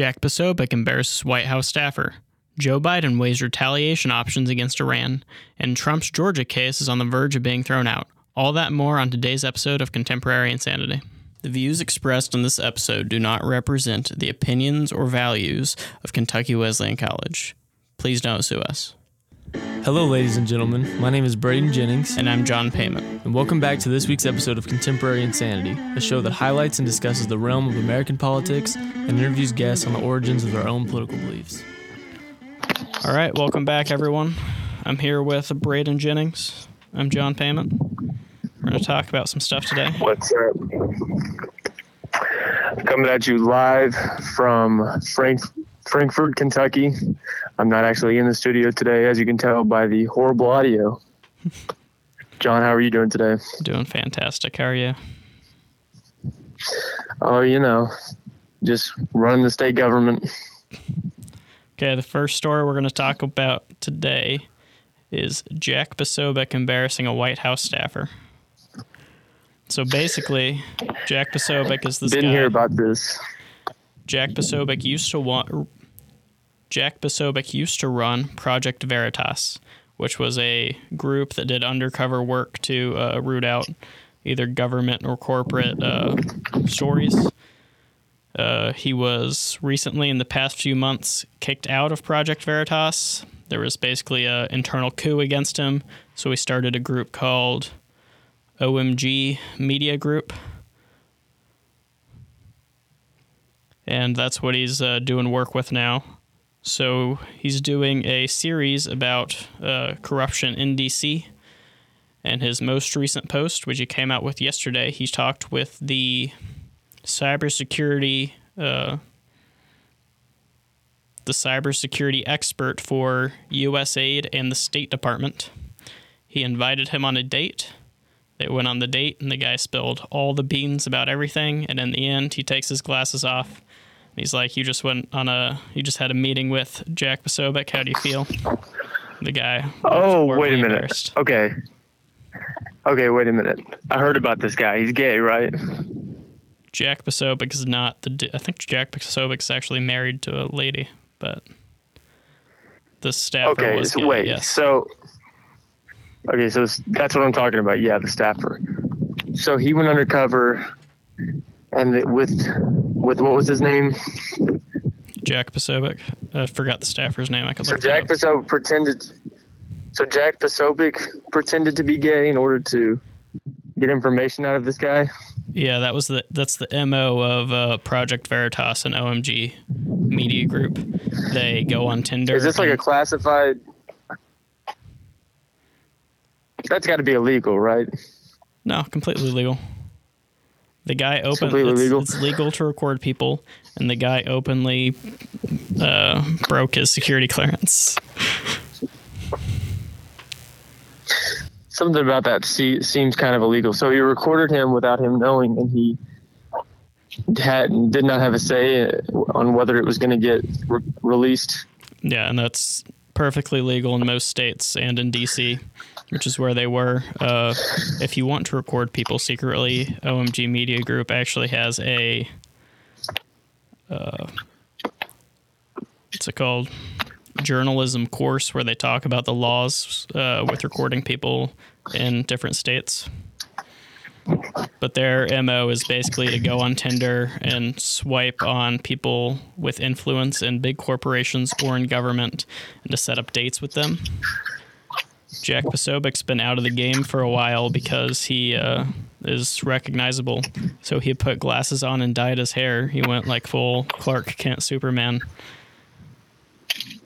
Jack Posobiec embarrasses White House staffer. Joe Biden weighs retaliation options against Iran. And Trump's Georgia case is on the verge of being thrown out. All that more on today's episode of Contemporary Insanity. The views expressed in this episode do not represent the opinions or values of Kentucky Wesleyan College. Please don't sue us. Hello, ladies and gentlemen. My name is Brayden Jennings, And I'm John Payment. and welcome back to this week's episode of Contemporary Insanity, a show that highlights and discusses the realm of American politics and interviews guests on the origins of their own political beliefs. All right, welcome back, everyone. I'm here with Brayden Jennings. I'm John Payment. We're going to talk about some stuff today. What's up? Coming at you live from Frank, Frankfort, Kentucky. I'm not actually in the studio today, as you can tell by the horrible audio. John, how are you doing today? Doing fantastic. How are you? Oh, you know, just running the state government. Okay, the first story we're going to talk about today is Jack Posobiec embarrassing a White House staffer. So basically, Jack Posobiec is this Didn't guy. hear about this. Jack Posobiec used to want Jack Posobiec used to run Project Veritas, which was a group that did undercover work to uh, root out either government or corporate uh, stories. Uh, he was recently, in the past few months, kicked out of Project Veritas. There was basically an internal coup against him, so he started a group called OMG Media Group. and that's what he's uh, doing work with now. So he's doing a series about uh, corruption in DC. And his most recent post, which he came out with yesterday, he talked with the cybersecurity, uh, the cybersecurity expert for USAID and the State Department. He invited him on a date. They went on the date, and the guy spilled all the beans about everything. And in the end, he takes his glasses off. He's like, "You just went on a, you just had a meeting with Jack Posobiec. How do you feel?" The guy. Oh, wait a minute. Okay. Okay, wait a minute. I heard about this guy. He's gay, right? Jack Posobiec is not the. d- I think Jack Posobiec is actually married to a lady, but the staffer Okay, was. so wait. yes. So, okay, so that's what I'm talking about. Yeah, the staffer. So he went undercover, and with with what was his name? Jack Posobiec. I forgot the staffer's name. I could So look Jack. Posobiec pretended. So Jack Posobiec pretended to be gay in order to get information out of this guy. Yeah, that was the that's the mo of uh, Project Veritas and OMG Media Group. They go on Tinder. Is this like a classified? That's got to be illegal, right? No, completely legal. The guy opened. completely it's, legal? it's legal to record people, and the guy openly uh, broke his security clearance. Something about that se- seems kind of illegal. So he recorded him without him knowing, and he had did not have a say on whether it was going to get re- released. Yeah, and that's perfectly legal in most states and in DC, which is where they were. Uh, if you want to record people secretly, OMG Media Group actually has a. Uh, what's it called? Journalism course where they talk about the laws uh, with recording people in different states. But their MO is basically to go on Tinder and swipe on people with influence in big corporations or in government and to set up dates with them. Jack Posobiec's been out of the game for a while because he uh, is recognizable. So he put glasses on and dyed his hair. He went like full Clark Kent Superman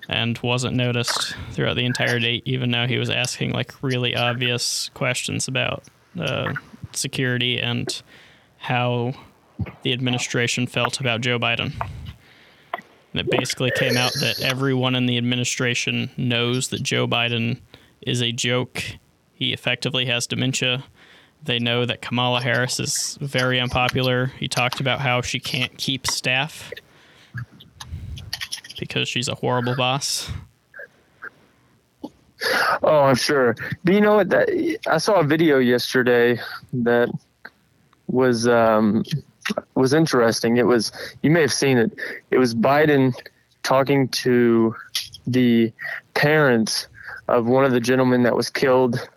and wasn't noticed throughout the entire date, even though he was asking like really obvious questions about uh, security and how the administration felt about Joe Biden. And it basically came out that everyone in the administration knows that Joe Biden is a joke. He effectively has dementia. They know that Kamala Harris is very unpopular. He talked about how she can't keep staff because she's a horrible boss. Oh, I'm sure. But you know what? That I saw a video yesterday that was um, was interesting. It was you may have seen it. It was Biden talking to the parents of one of the gentlemen that was killed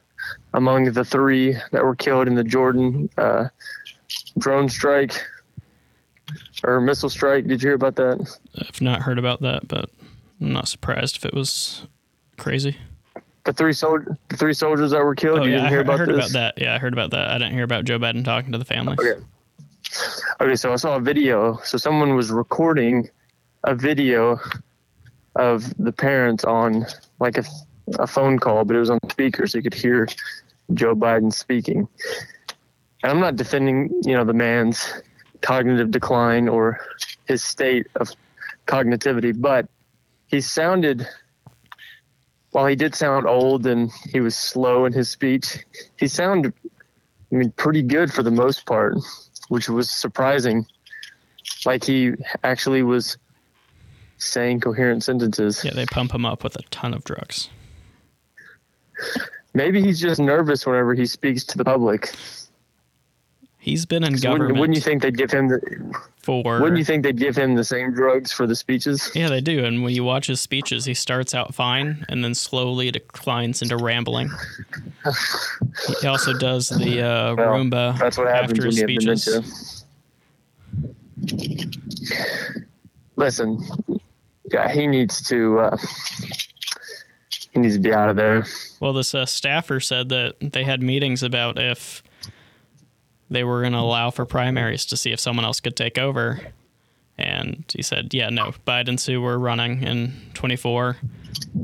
among the three that were killed in the Jordan uh, drone strike or missile strike. Did you hear about that? I've not heard about that, but I'm not surprised if it was crazy. The three soldier, the three soldiers that were killed. Oh you yeah, didn't I hear heard, I about heard this? about that. Yeah, I heard about that. I didn't hear about Joe Biden talking to the families. Okay. Okay, so I saw a video. So someone was recording a video of the parents on like a, a phone call, but it was on speaker, so you could hear Joe Biden speaking. And I'm not defending, you know, the man's cognitive decline or his state of cognitivity, but he sounded, while he did sound old and he was slow in his speech, he sounded, I mean, pretty good for the most part which was surprising. Like he actually was saying coherent sentences. Yeah, they pump him up with a ton of drugs. Maybe he's just nervous whenever he speaks to the public. He's been in So wouldn't, government wouldn't you think they'd give him the? for. Wouldn't you think they'd give him the same drugs for the speeches? Yeah, they do. And when you watch his speeches, he starts out fine and then slowly declines into rambling. he also does the uh, Well, Roomba That's what happens after his speeches. Listen, yeah, he needs to. Uh, he needs to be out of there. Well, this uh, staffer said that they had meetings about if they were going to allow for primaries to see if someone else could take over. And he said, yeah, no, Biden Sue were running in 24.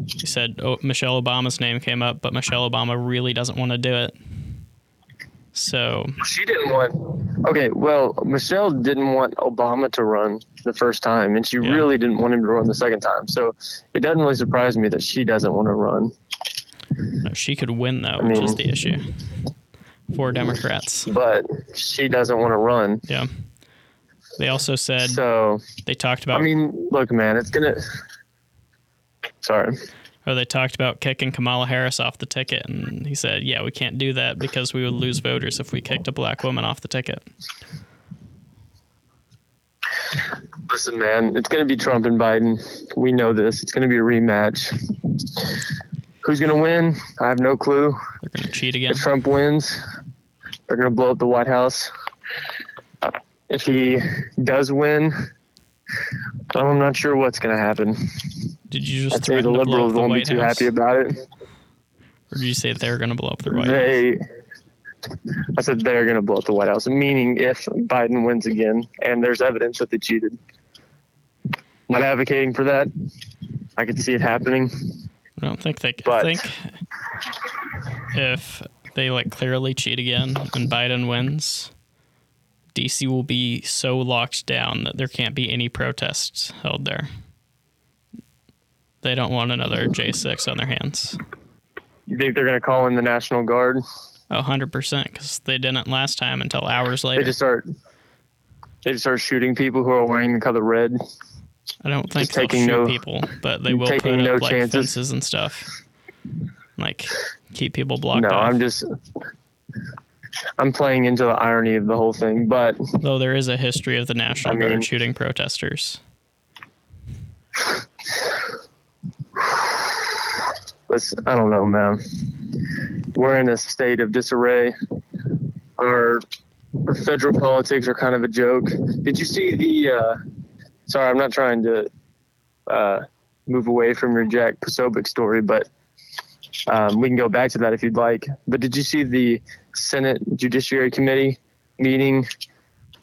He said oh, Michelle Obama's name came up, but Michelle Obama really doesn't want to do it. So, She didn't want. Okay, well, Michelle didn't want Obama to run the first time, and she Yeah. really didn't want him to run the second time. So it doesn't really surprise me that she doesn't want to run. no, she could win, though, which is the issue for Democrats. But she doesn't want to run. Yeah. They also said So they talked about. I mean, look, man, it's gonna. Sorry. Or they talked about kicking Kamala Harris off the ticket, and he said, "Yeah, we can't do that because we would lose voters if we kicked a black woman off the ticket." Listen, man, it's gonna be Trump and Biden. We know this. It's gonna be a rematch. Who's gonna win? I have no clue. They're going to cheat again. If Trump wins, they're going to blow up the White House. If he does win, I'm not sure what's going to happen. Did you just I'd say the threaten to blow up liberals the won't be too House, happy about it. or did you say they're going to blow up the White House? They, I said they're going to blow up the White House, meaning if Biden wins again and there's evidence that they cheated. Not advocating for that. I could see it happening. I don't think they. I think if they like clearly cheat again and Biden wins, DC will be so locked down that there can't be any protests held there. They don't want another J6 on their hands. You think they're going to call in the National Guard? Oh, 100% because they didn't last time until hours later. They just start. They just start shooting people who are wearing the color red. I don't think just they'll shoot no- people, but they will put taking up like chances. fences and stuff. Like keep people blocked no, off. I'm just. I'm playing into the irony of the whole thing, but Though there is a history of the National I mean- Guard shooting protesters. I don't know, man. We're in a state of disarray. Our, our federal politics are kind of a joke. Did you see the? Uh, sorry, I'm not trying to uh, move away from your Jack Posobiec story, but um, we can go back to that if you'd like. But did you see the Senate Judiciary Committee meeting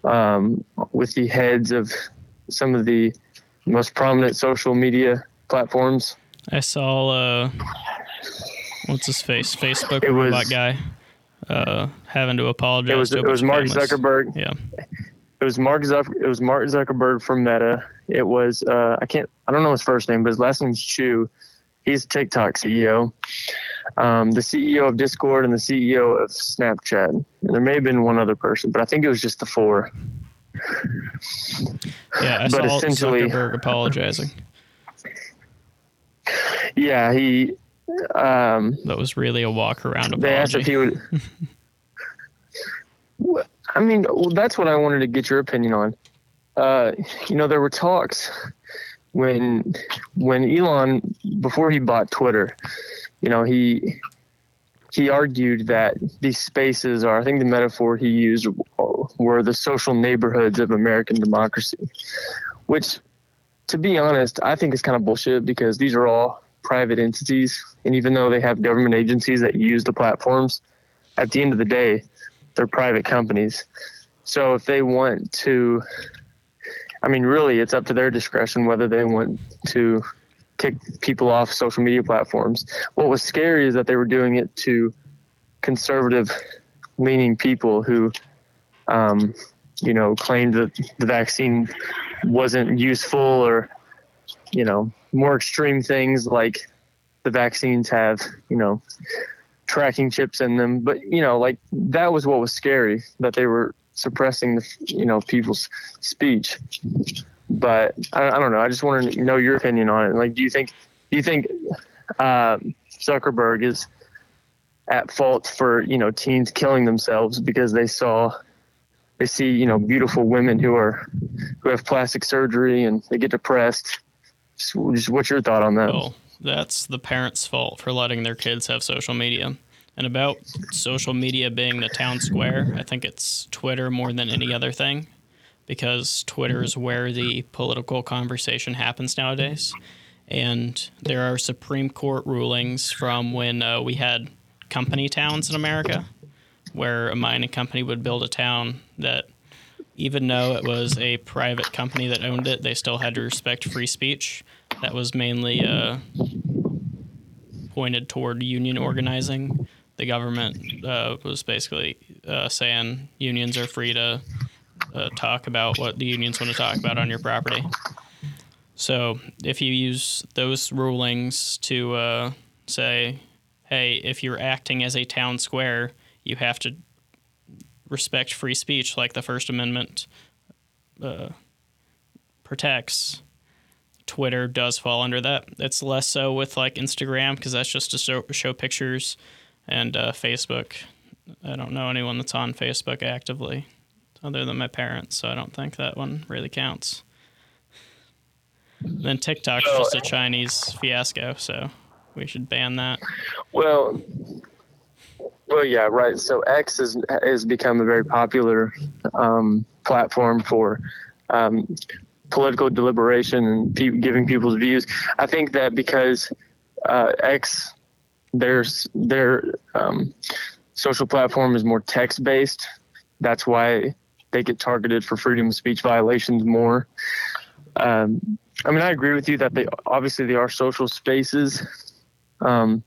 um, with the heads of some of the most prominent social media platforms? I saw uh what's his face? Facebook It was- guy uh having to apologize It was to it was Mark families. Zuckerberg. Yeah. It was Mark Zuck. It was Mark Zuckerberg from Meta. It was uh, I can't I don't know his first name, but his last name's Chew. He's TikTok CEO. Um, the CEO of Discord and the CEO of Snapchat. And there may have been one other person, but I think it was just the four. Yeah, I But saw essentially- Zuckerberg apologizing. Yeah, he. Um, That was really a walk around they asked if he would. I mean, well, that's what I wanted to get your opinion on. Uh, you know, there were talks when when Elon before he bought Twitter. You know, he he argued that these spaces are, I think the metaphor he used were the social neighborhoods of American democracy, which, to be honest, I think it's kind of bullshit because these are all private entities. And even though they have government agencies that use the platforms, at the end of the day, they're private companies. So if they want to, I mean, really, it's up to their discretion whether they want to kick people off social media platforms. What was scary is that they were doing it to conservative leaning people who, um, you know, claimed that the vaccine wasn't useful or, you know, more extreme things like the vaccines have, you know, tracking chips in them. But, you know, like that was what was scary that they were suppressing the, you know, people's speech but I, I, don't know. I just want to know your opinion on it. Like, do you think do you think uh, Zuckerberg is at fault for you know teens killing themselves because they saw they see you know beautiful women who are who have plastic surgery and they get depressed. Just, just what's your thought on that? Well, that's the parents' fault for letting their kids have social media. And about social media being the town square, I think it's Twitter more than any other thing because Twitter is where the political conversation happens nowadays. And there are Supreme Court rulings from when uh, we had company towns in America, where a mining company would build a town that, even though it was a private company that owned it, they still had to respect free speech. That was mainly uh, pointed toward union organizing. The government uh, was basically uh, saying unions are free to uh, talk about what the unions want to talk about on your property. So if you use those rulings to uh, say, hey, if you're acting as a town square, you have to respect free speech like the First Amendment uh, protects. Twitter does fall under that. It's less so with like Instagram because that's just to show, show pictures, and uh, Facebook. I don't know anyone that's on Facebook actively other than my parents, so I don't think that one really counts. then TikTok's just a Chinese fiasco, so we should ban that. Well, well, yeah, right. So X has has become a very popular um, platform for um, political deliberation and pe- giving people's views. I think that because uh, X, there's their um, social platform is more text based. That's why they get targeted for freedom of speech violations more. Um, I mean, I agree with you that they obviously they are social spaces, um,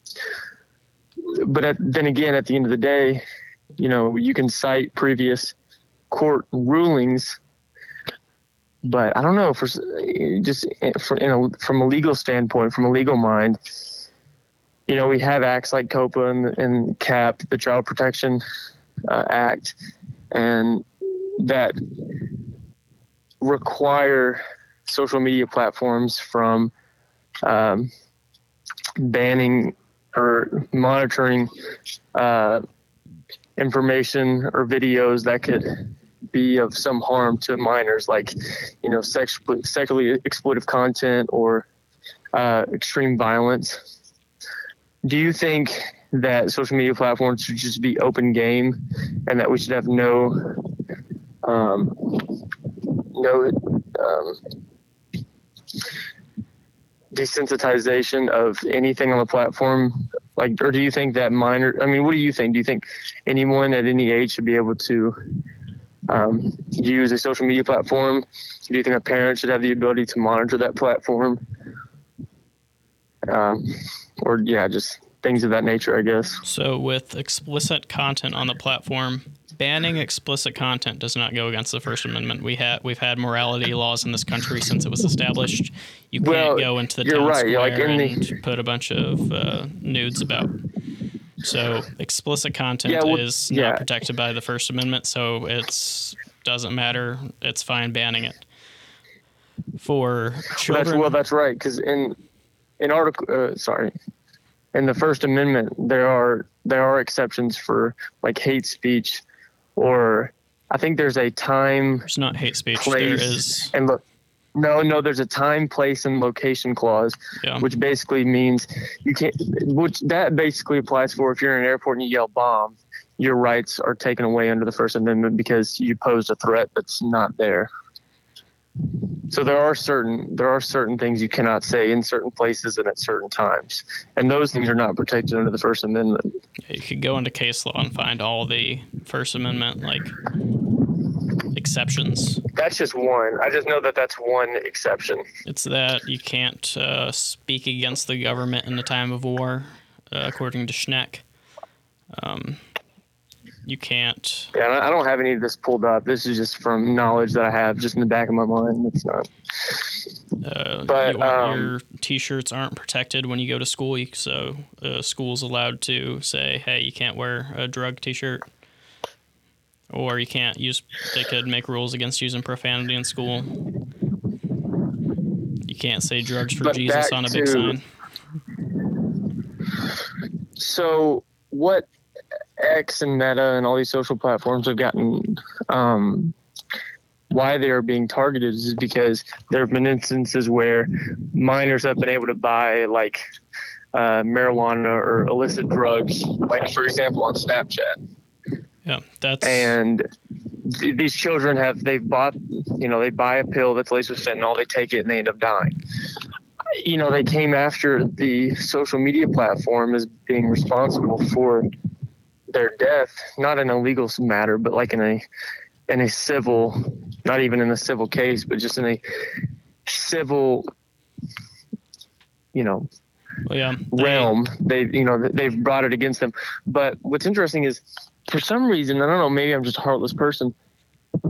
but at, then again, at the end of the day, you know, you can cite previous court rulings, but I don't know for just for, a, from a legal standpoint, from a legal mind, you know, we have acts like COPA and, and CAP, the Child Protection uh, Act, and that require social media platforms from um, banning or monitoring uh, information or videos that could be of some harm to minors, like you know, sex, sexually exploitive content or uh, extreme violence. Do you think that social media platforms should just be open game, and that we should have no um, no um, desensitization of anything on the platform? Like, or do you think that minor? I mean, what do you think? Do you think anyone at any age should be able to um, use a social media platform? Do you think a parent should have the ability to monitor that platform? Um, or yeah, just things of that nature, I guess. So, with explicit content on the platform, banning explicit content does not go against the First Amendment. We had we've had morality laws in this country since it was established. You can't well, go into the town right. square like and the... put a bunch of uh, nudes about. So explicit content yeah, well, is yeah. not protected by the First Amendment, so it's doesn't matter. It's fine banning it. For children, that's, well, that's right. Because in in article, uh, sorry, in the First Amendment, there are there are exceptions for like hate speech or I think there's a time There's not hate speech. There place is. and look. No, no, there's a time, place, and location clause, Yeah. which basically means you can't. Which that basically applies for if you're in an airport and you yell bomb, your rights are taken away under the First Amendment because you posed a threat that's not there. So there are certain there are certain things you cannot say in certain places and at certain times, and those things are not protected under the First Amendment. You could go into case law and find all the First Amendment like exceptions. That's just one. I just know that that's one exception. It's that you can't uh, speak against the government in the time of war, uh, according to Schenck. Um, you can't. Yeah, I don't have any of this pulled up. This is just from knowledge that I have just in the back of my mind. It's not. Uh, But, you um, your T-shirts aren't protected when you go to school, so uh, school's allowed to say, "Hey, you can't wear a drug T-shirt," or you can't use. They could make rules against using profanity in school. You can't say drugs for Jesus on a big to- sign. So what X and Meta and all these social platforms have gotten, um, why they are being targeted is because there have been instances where minors have been able to buy like uh, marijuana or illicit drugs, like for example on Snapchat. Yeah, that's and th- these children have they've bought you know they buy a pill that's laced with fentanyl they take it and they end up dying you know they came after the social media platform as being responsible for their death not in a legal matter but like in a in a civil not even in a civil case but just in a civil you know well, yeah, realm. They, you know, they've brought it against them. But what's interesting is, for some reason, I don't know, maybe I'm just a heartless person.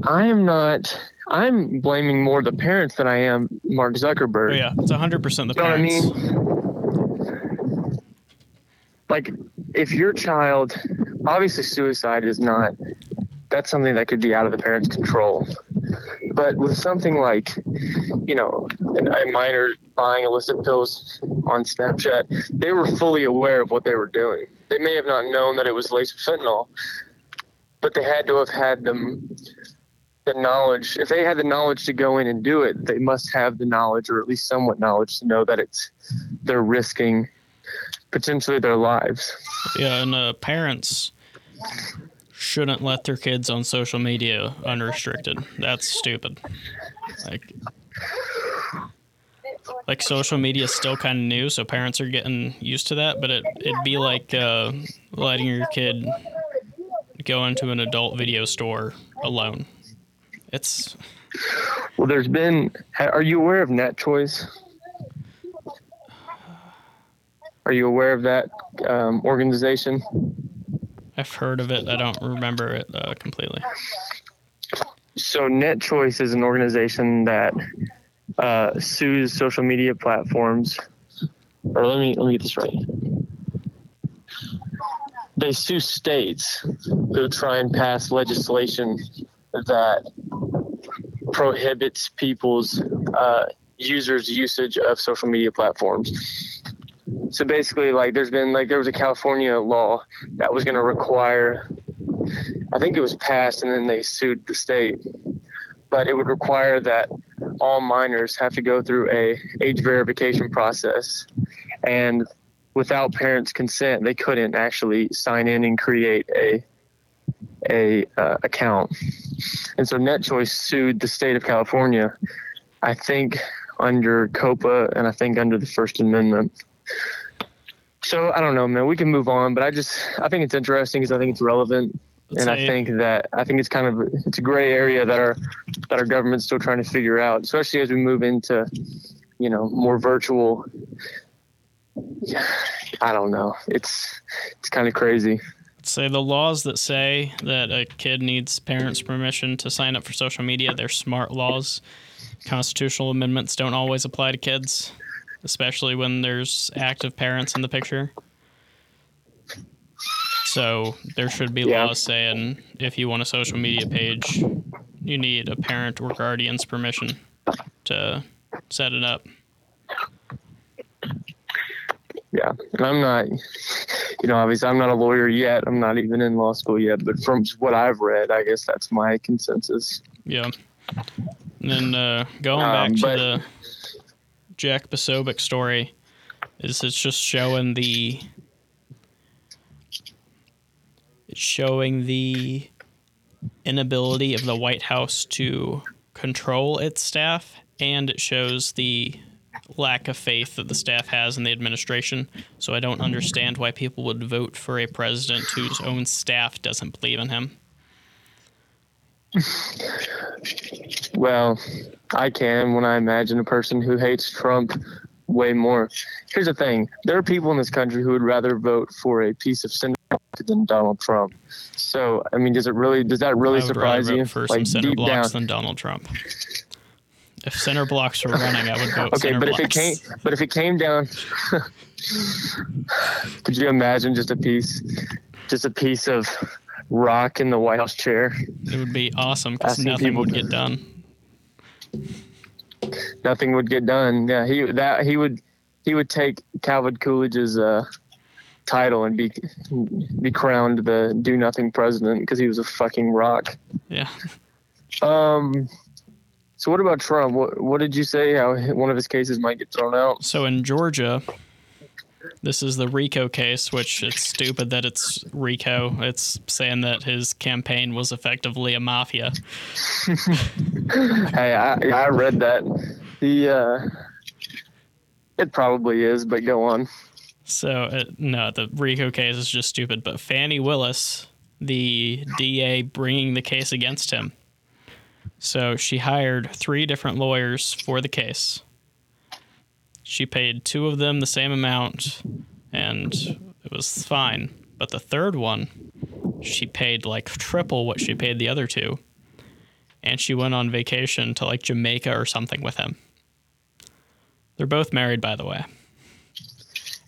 I am not. I'm blaming more the parents than I am Mark Zuckerberg. Oh, yeah, it's hundred percent the You know what I parents. mean? Like, if your child, obviously, suicide is not. That's something that could be out of the parents' control. But with something like, you know, a minor buying illicit pills on Snapchat, they were fully aware of what they were doing. They may have not known that it was laced with fentanyl, but they had to have had them the knowledge. If they had the knowledge to go in and do it, they must have the knowledge, or at least somewhat knowledge, to know that it's they're risking potentially their lives. Yeah, and uh, parents shouldn't let their kids on social media unrestricted. That's stupid. Like, like social media is still kind of new, so parents are getting used to that. But it it'd be like uh, letting your kid go into an adult video store alone. It's Well, there's been. Are you aware of Net Choice? Are you aware of that um, organization? I've heard of it. I don't remember it uh, completely. So Net Choice is an organization that uh, sues social media platforms. Or let me let me get this right. They sue states who try and pass legislation that prohibits people's uh, users' usage of social media platforms. So basically, like, there's been like there was a California law that was going to require. I think it was passed, and then they sued the state. But it would require that all minors have to go through a age verification process. And without parents consent they couldn't actually sign in and create a a uh, account. And so netchoice sued the state of california i think under copa and i think under the first amendment so i don't know man we can move on but i just i think it's interesting because i think it's relevant and I think that I think it's kind of it's a gray area that our that our government's still trying to figure out, especially as we move into you know more virtual. Yeah, I don't know. It's it's kind of crazy. say the laws that say that a kid needs parents' permission to sign up for social media, they're smart laws. Constitutional amendments don't always apply to kids, especially when there's active parents in the picture. So there should be Yeah. laws saying if you want a social media page, you need a parent or guardian's permission to set it up. Yeah, and I'm not. you know, obviously I'm not a lawyer yet. I'm not even in law school yet, but from what I've read, I guess that's my consensus. Yeah. And then uh, going back Um, to but- the Jack Posobiec story, is it's just showing the it's showing the inability of the White House to control its staff, and it shows the lack of faith that the staff has in the administration. So I don't understand why people would vote for a president whose own staff doesn't believe in him. Well, I can when I imagine a person who hates Trump way more. Here's the thing: there are people in this country who would rather vote for a piece of cinder than Donald Trump. So, I mean, does it really? Does that really I would surprise you? for some center deep blocks down. than Donald Trump. If center blocks were running, I would vote Okay, but if blocks. it came, but if it came down, could you imagine just a piece, just a piece of rock in the White House chair? it would be awesome because nothing would get done. Nothing would get done. Yeah, he that he would he would take Calvin Coolidge's uh, title and be be crowned the do nothing president because he was a fucking rock. Yeah. Um. So what about Trump? What what did you say? How one of his cases might get thrown out? So in Georgia, this is the RICO case, which it's stupid that it's RICO. It's saying that his campaign was effectively a mafia. Hey, I I read that. The uh, it probably is, but go on. So it, no, the RICO case is just stupid. But Fani Willis, the DA bringing the case against him. So she hired three different lawyers for the case. She paid two of them the same amount, and it was fine. But the third one, she paid like triple what she paid the other two. And she went on vacation to like Jamaica or something with him. They're both married, by the way.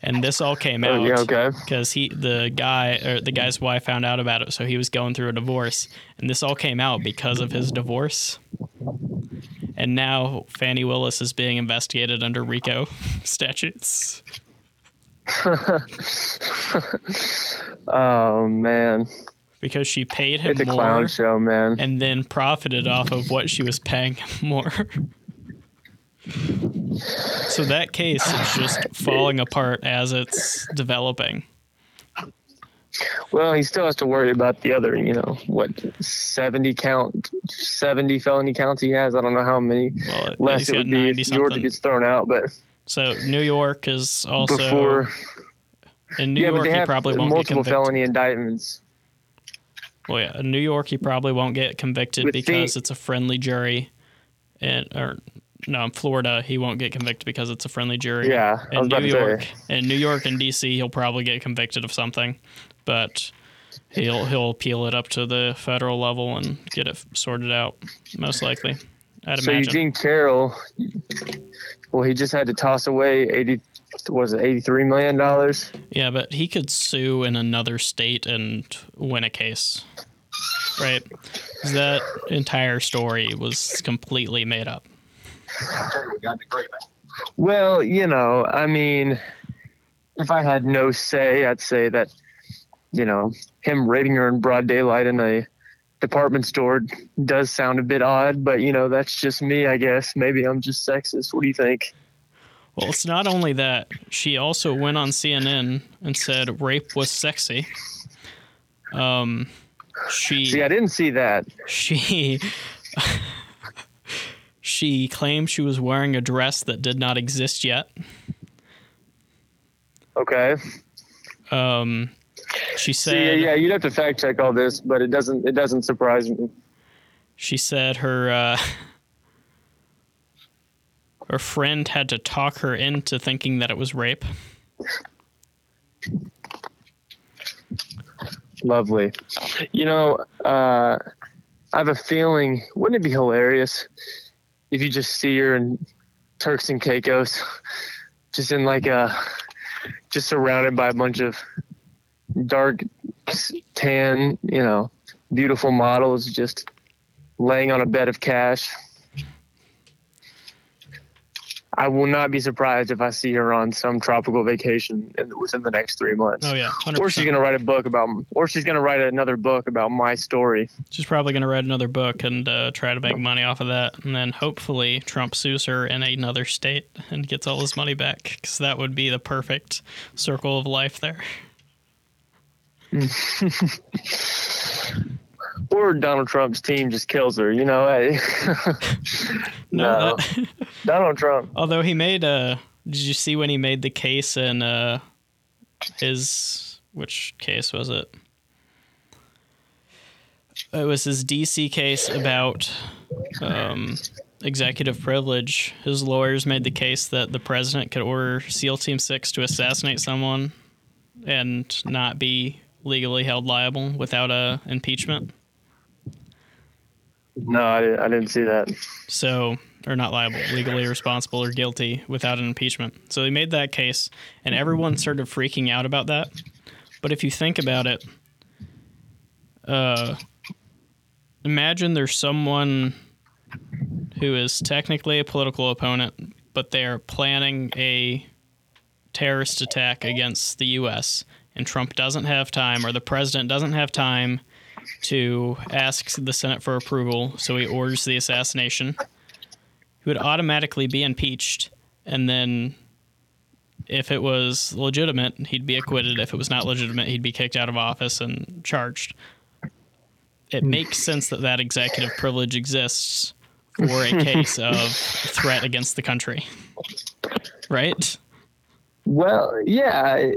And this all came out Oh, yeah, okay. because he the guy or the guy's wife found out about it so he was going through a divorce and this all came out because of his divorce and now fani willis is being investigated under rico statutes. Oh man, because she paid him it's a more clown show, man. and then profited off of what she was paying him more. So that case is just falling apart as it's developing Well, he still has to worry about the other, you know, what seventy count, seventy felony counts he has. I don't know how many well less it would be 90 if Georgia something gets thrown out. But so new york is also before, in new yeah, but york they he have probably won't multiple convicted felony indictments. Well, yeah, in New York, he probably won't get convicted With the- because it's a friendly jury, and or no, in Florida, he won't get convicted because it's a friendly jury. Yeah, in New. York, in New York and D.C., he'll probably get convicted of something, but he'll he'll appeal it up to the federal level and get it sorted out. Most likely, I'd So imagine. Eugene Carroll, well, he just had to toss away eighty, was it eighty three million dollars? Yeah, but he could sue in another state and win a case, right? That entire story was completely made up. Well, you know, I mean, if I had no say, I'd say that, you know, him raping her in broad daylight in a department store does sound a bit odd, but you know, that's just me, I guess. Maybe I'm just sexist. What do you think? Well, it's not only that. She also went on CNN and said rape was sexy. Um, she See, I didn't see that. she she claimed she was wearing a dress that did not exist yet. Okay. Um, she See, said yeah, you'd have to fact check all this, but it doesn't. It doesn't surprise me. she said her uh, her friend had to talk her into thinking that it was rape. Lovely. You know, uh, I have a feeling. Wouldn't it be hilarious if you just see her in Turks and Caicos, just in like a, just surrounded by a bunch of dark tan, you know, beautiful models, just laying on a bed of cash. I will not be surprised if I see her on some tropical vacation in, within the next three months. Oh yeah, 100%. Or she's gonna write a book about, or she's gonna write another book about my story. She's probably going to write another book and uh, try to make money off of that, and then hopefully Trump sues her in another state and gets all his money back, because that would be the perfect circle of life there. Or Donald Trump's team just kills her. You know, hey. No, No. Donald Trump. although he made a. Did you see when he made the case in uh, his which case was it? It was his DC case about um, executive privilege. His lawyers made the case that the president could order SEAL Team Six to assassinate someone and not be legally held liable without a impeachment. No, I, didn't- I didn't see that. So, or not liable, legally responsible or guilty without an impeachment. So he made that case, and everyone started freaking out about that. But if you think about it, uh, imagine there's someone who is technically a political opponent, but they are planning a terrorist attack against the U.S., and Trump doesn't have time, or the president doesn't have time to ask the Senate for approval, so he orders the assassination. He would automatically be impeached, and then if it was legitimate, he'd be acquitted. If it was not legitimate, he'd be kicked out of office and charged. It hmm. makes sense that that executive privilege exists for a case of threat against the country, right? Well, yeah,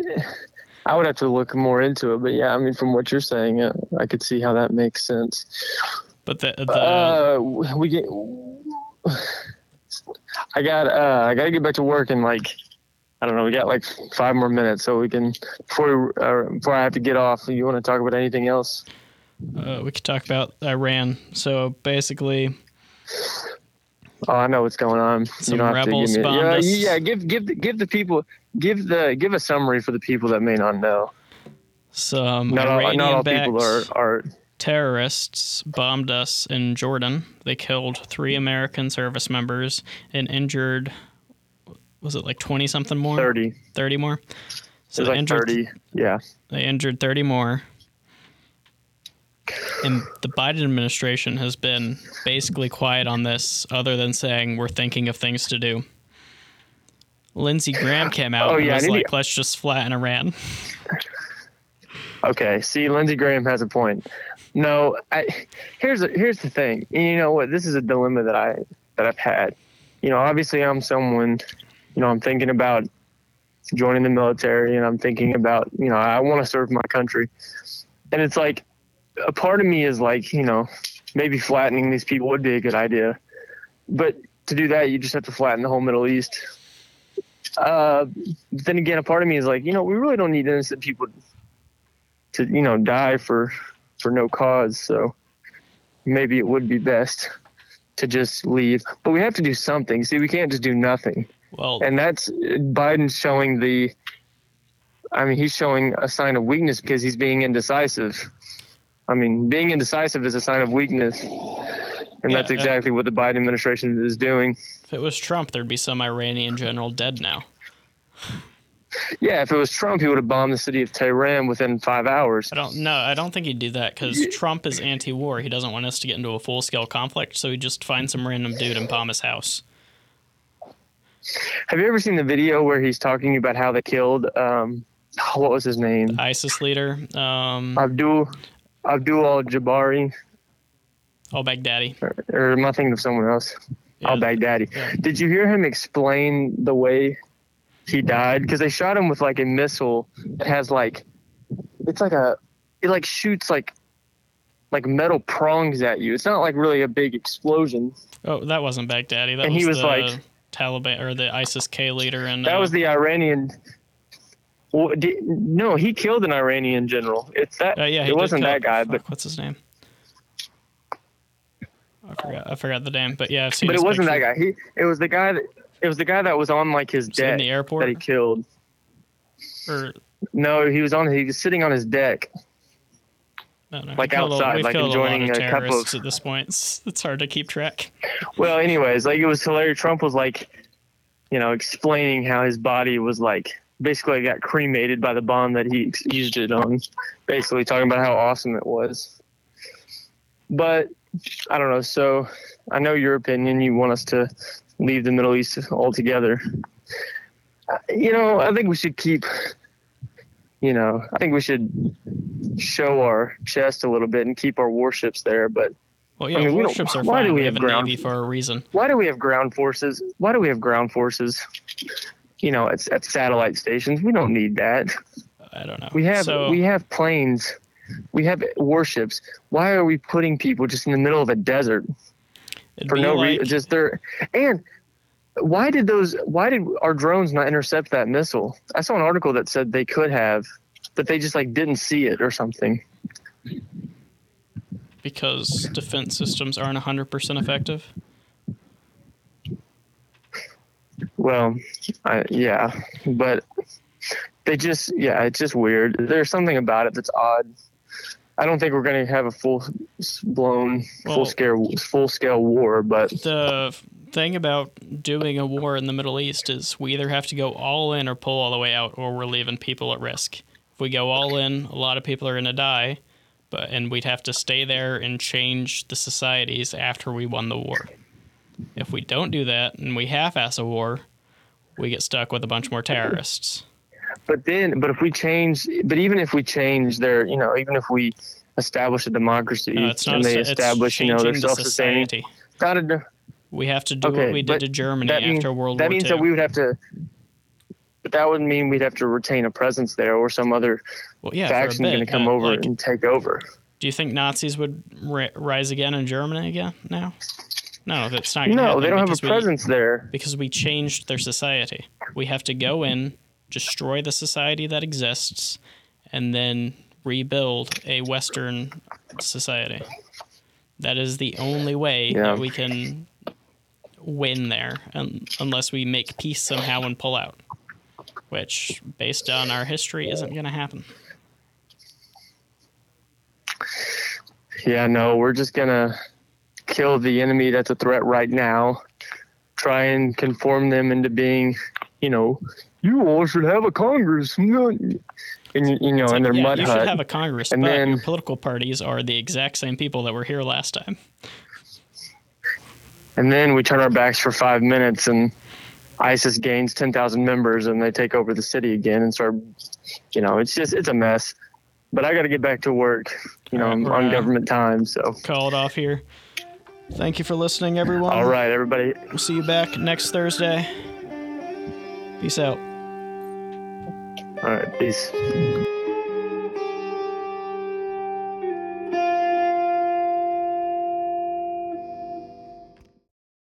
I, would have to look more into it, but yeah, I mean, from what you're saying, uh, I could see how that makes sense. But the, the Uh, we get. I got. Uh, I got to get back to work in like. I don't know. We got like five more minutes, so we can before we, uh, before I have to get off. You want to talk about anything else? uh, we could talk about Iran. So basically, Oh, I know what's going on. Some you don't have to rebels give me. bombed Yeah, us. yeah. Give give the, give the people give the give a summary for the people that may not know. some Not all, not all people are are. terrorists bombed us in Jordan. They killed three American service members and injured. Was it like twenty something more? 30. 30 more. So they like injured 30. Yeah. They injured 30 more. And the Biden administration has been basically quiet on this, other than saying we're thinking of things to do. Lindsey Graham came out Oh, and yeah, was need to- like, let's just flatten Iran. Okay. See, Lindsey Graham has a point. No, I, here's a, here's the thing. You know what? This is a dilemma that I that I've had. You know, obviously, I'm someone. You know, I'm thinking about joining the military, and I'm thinking about you know I want to serve my country, and it's like a part of me is like you know maybe flattening these people would be a good idea, but to do that you just have to flatten the whole Middle East. Uh, then again, a part of me is like, you know, we really don't need innocent people to, you know, die for for no cause. So maybe it would be best to just leave. But we have to do something. See, we can't just do nothing. Well, And that's Biden's showing the. I mean, he's showing a sign of weakness because he's being indecisive. I mean, being indecisive is a sign of weakness. And Yeah, that's exactly what the Biden administration is doing. if it was Trump, there'd be some Iranian general dead now. Yeah, if it was Trump, he would have bombed the city of Tehran within five hours. I don't know. I don't think he'd do that because Trump is anti-war. He doesn't want us to get into a full-scale conflict, so he'd just find some random dude and bomb his house. Have you ever seen the video where he's talking about how they killed, um, what was his name? ISIS leader, um, Abdul Abdul Al Jabari, al-Baghdadi. or, or am I thinking of someone else? Yeah. Al Baghdadi. Yeah. Did you hear him explain the way he died? Because they shot him with like a missile that has like, it's like a, it like shoots like, like metal prongs at you. It's not like really a big explosion. Oh, that wasn't Baghdadi. That And was, he was the like- Taliban or the ISIS K leader. And That uh, was the Iranian. Well, di- no, he killed an Iranian general. It's that. uh, yeah, he it wasn't kill- that guy, fuck, but what's his name? I forgot. I forgot the name, but yeah, I've seen. but it wasn't picture. that guy. He it was the guy that it was the guy that was on like his Was it in deck the airport? that he killed. Or No, he was on. He was sitting on his deck. no, no, Like killed a- outside, like enjoying a, a cup of- at this point. It's, it's hard to keep track. Well, anyways, like it was hilarious. Trump was like, you know, explaining how his body was like basically got cremated by the bomb that he used it on. Basically talking about how awesome it was. But I don't know. So I know your opinion. You want us to leave the Middle East altogether. Uh, You know, I think we should keep. You know, I think we should show our chest a little bit and keep our warships there. But Well, yeah, I mean, warships are why fine. do we We have have a ground- navy for a reason. why do we have ground forces? Why do we have ground forces? You know, at, at satellite stations, we don't need that. I don't know. We have so, we have planes, we have warships. Why are we putting people just in the middle of a desert for no like, reason? Just there, and why did those? Why did our drones not intercept that missile? I saw an article that said they could have, but they just like didn't see it or something. because defense systems aren't 100% effective. Well, I, yeah, but they just yeah, it's just weird. There's something about it that's odd. I don't think we're going to have a full blown, Well- full scale, full scale war, but The thing about doing a war in the Middle East is we either have to go all in or pull all the way out, or we're leaving people at risk. If we go all in, a lot of people are going to die, but and we'd have to stay there and change the societies after we won the war. If we don't do that and we half-ass a war, we get stuck with a bunch more terrorists. but then, but if we change, but even if we change their, you know, even if we establish a democracy No, it's not. and they establish, you know, their self-sustaining, We have to do Okay, what we did to Germany after World War. that means II. that we would have to. But that wouldn't mean we'd have to retain a presence there, or some other well, yeah, faction going to come but, over like, and take over. Do you think Nazis would ri- rise again in Germany again now? No, that's not. No, they don't have a because we- presence there. because we changed their society. We have to go in, destroy the society that exists, and then rebuild a Western society. That is the only way Yeah. that we can win there, un- unless we make peace somehow and pull out. Which, based on our history, isn't going to happen. Yeah, no, we're just gonna kill the enemy that's a threat right now. Try and conform them into being, you know, you all should have a Congress. And you know, in their yeah, mud you hut. should have a Congress, And but then- your political parties are the exact same people that were here last time. and then we turn our backs for five minutes, and ISIS gains ten thousand members, and they take over the city again and start. You know, it's just it's a mess. But I got to get back to work. You know, right, on uh, government time. So, Call it off here. Thank you for listening, everyone. all right, everybody. We'll see you back next Thursday. Peace out. All right, peace.